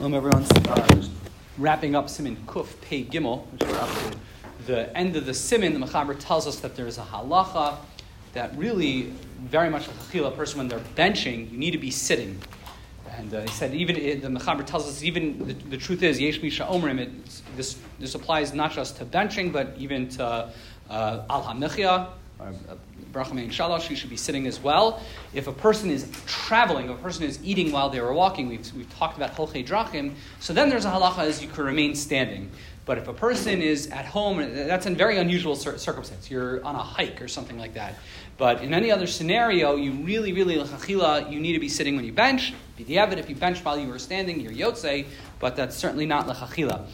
Hello, everyone. Uh, wrapping up Siman Kuf Pei Gimel, which we're up to the end of the Siman. The Mechaber tells us that there is a halacha that really, very much like a person when they're benching, you need to be sitting. And uh, he said, even the Mechaber tells us, even the, the truth is, Yesh Misha Omrim, this, this applies not just to benching, but even to uh, Al HaMichya, Bracha Me'ein Shalosh, you should be sitting as well. If a person is traveling, if a person is eating while they were walking, we've, we've talked about Holchei Drachim, so then there's a halacha as you can remain standing. But if a person is at home, that's a very unusual circumstance. You're on a hike or something like that. But in any other scenario, you really, really, you need to be sitting when you bench. B'diavad, if you bench while you were standing, you're yotze, but that's certainly not lechachila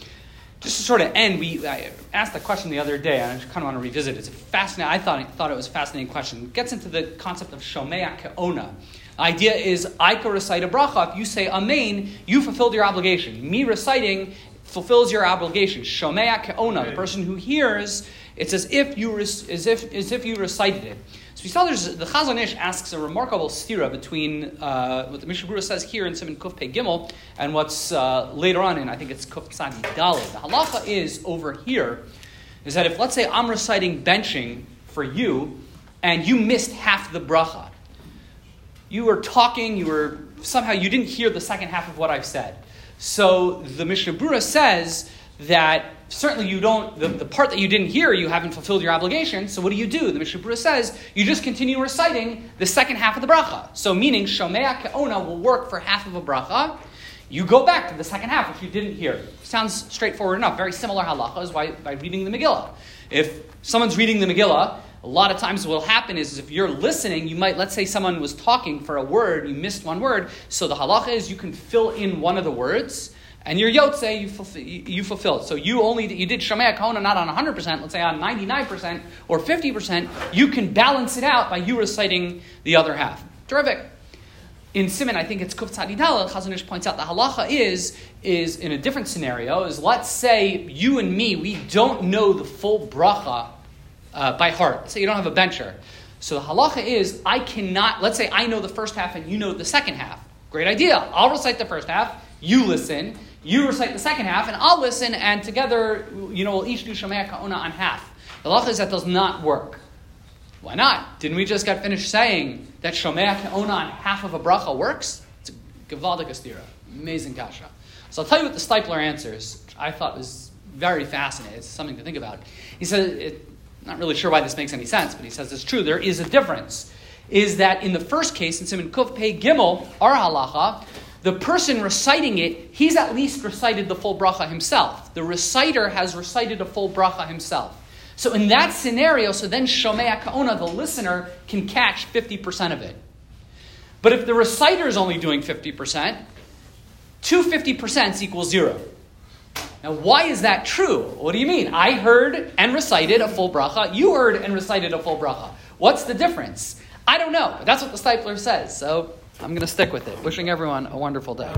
just to sort of end, we I asked the question the other day, and I just kind of want to revisit it. It's a fascinating. I thought thought it was a fascinating question. It gets into the concept of shomea ke'ona. Idea is I could recite a bracha. If you say amen, you fulfilled your obligation. Me reciting fulfills your obligation. Shomea ke'ona, the person who hears, it's as if you as if as if you recited it. So we saw there's the Chazon Ish asks a remarkable stira between uh, what the Mishnah Berurah says here in Simon Kuf Pei Gimel and what's uh, later on in I think it's Kuf Tzadi Dalet. The halacha is over here is that if let's say I'm reciting benching for you and you missed half the bracha, you were talking, you were somehow you didn't hear the second half of what I've said. So the Mishnah Berurah says that certainly you don't, the, the part that you didn't hear, you haven't fulfilled your obligation. So what do you do? The Mishnah Berurah says you just continue reciting the second half of the bracha. So meaning Shomea Ke'ona will work for half of a bracha. You go back to the second half, which you didn't hear. Sounds straightforward enough. Very similar halacha is why, by reading the Megillah. If someone's reading the Megillah, a lot of times what will happen is, is if you're listening, you might, let's say someone was talking for a word, you missed one word. So the halacha is you can fill in one of the words and your yotze you, fulfill, you fulfilled. So you only you did shomea ke'ona not on 100%, let's say on 99% or 50%, you can balance it out by you reciting the other half. Terrific. In Simon, I think it's Kuf Tzadidal, Chazon Ish points out the halacha is, is in a different scenario, is let's say you and me, we don't know the full bracha uh, by heart. Let's say you don't have a bencher. So the halacha is, I cannot, let's say I know the first half and you know the second half. Great idea. I'll recite the first half, you listen, you recite the second half, and I'll listen, and together, you know, we'll each do Shomea Ka'ona on half. The law is that does not work. Why not? Didn't we just get finished saying that Shomea Ka'ona on half of a bracha works? It's a Gavaldik Astira. Amazing kasha. So I'll tell you what the Steipler answers, which I thought was very fascinating. It's something to think about. He said, it, not really sure why this makes any sense, but he says it's true. There is a difference. Is that in the first case, in Simon Kuf Pei Gimel, our halacha, the person reciting it, he's at least recited the full bracha himself. The reciter has recited a full bracha himself. So in that scenario, so then Shomea Kaona, the listener, can catch 50% of it. But if the reciter is only doing 50%, two 50% equals zero. Now, why is that true? What do you mean? I heard and recited a full bracha. You heard and recited a full bracha. What's the difference? I don't know, that's what the Steipler says. So I'm going to stick with it. Wishing everyone a wonderful day.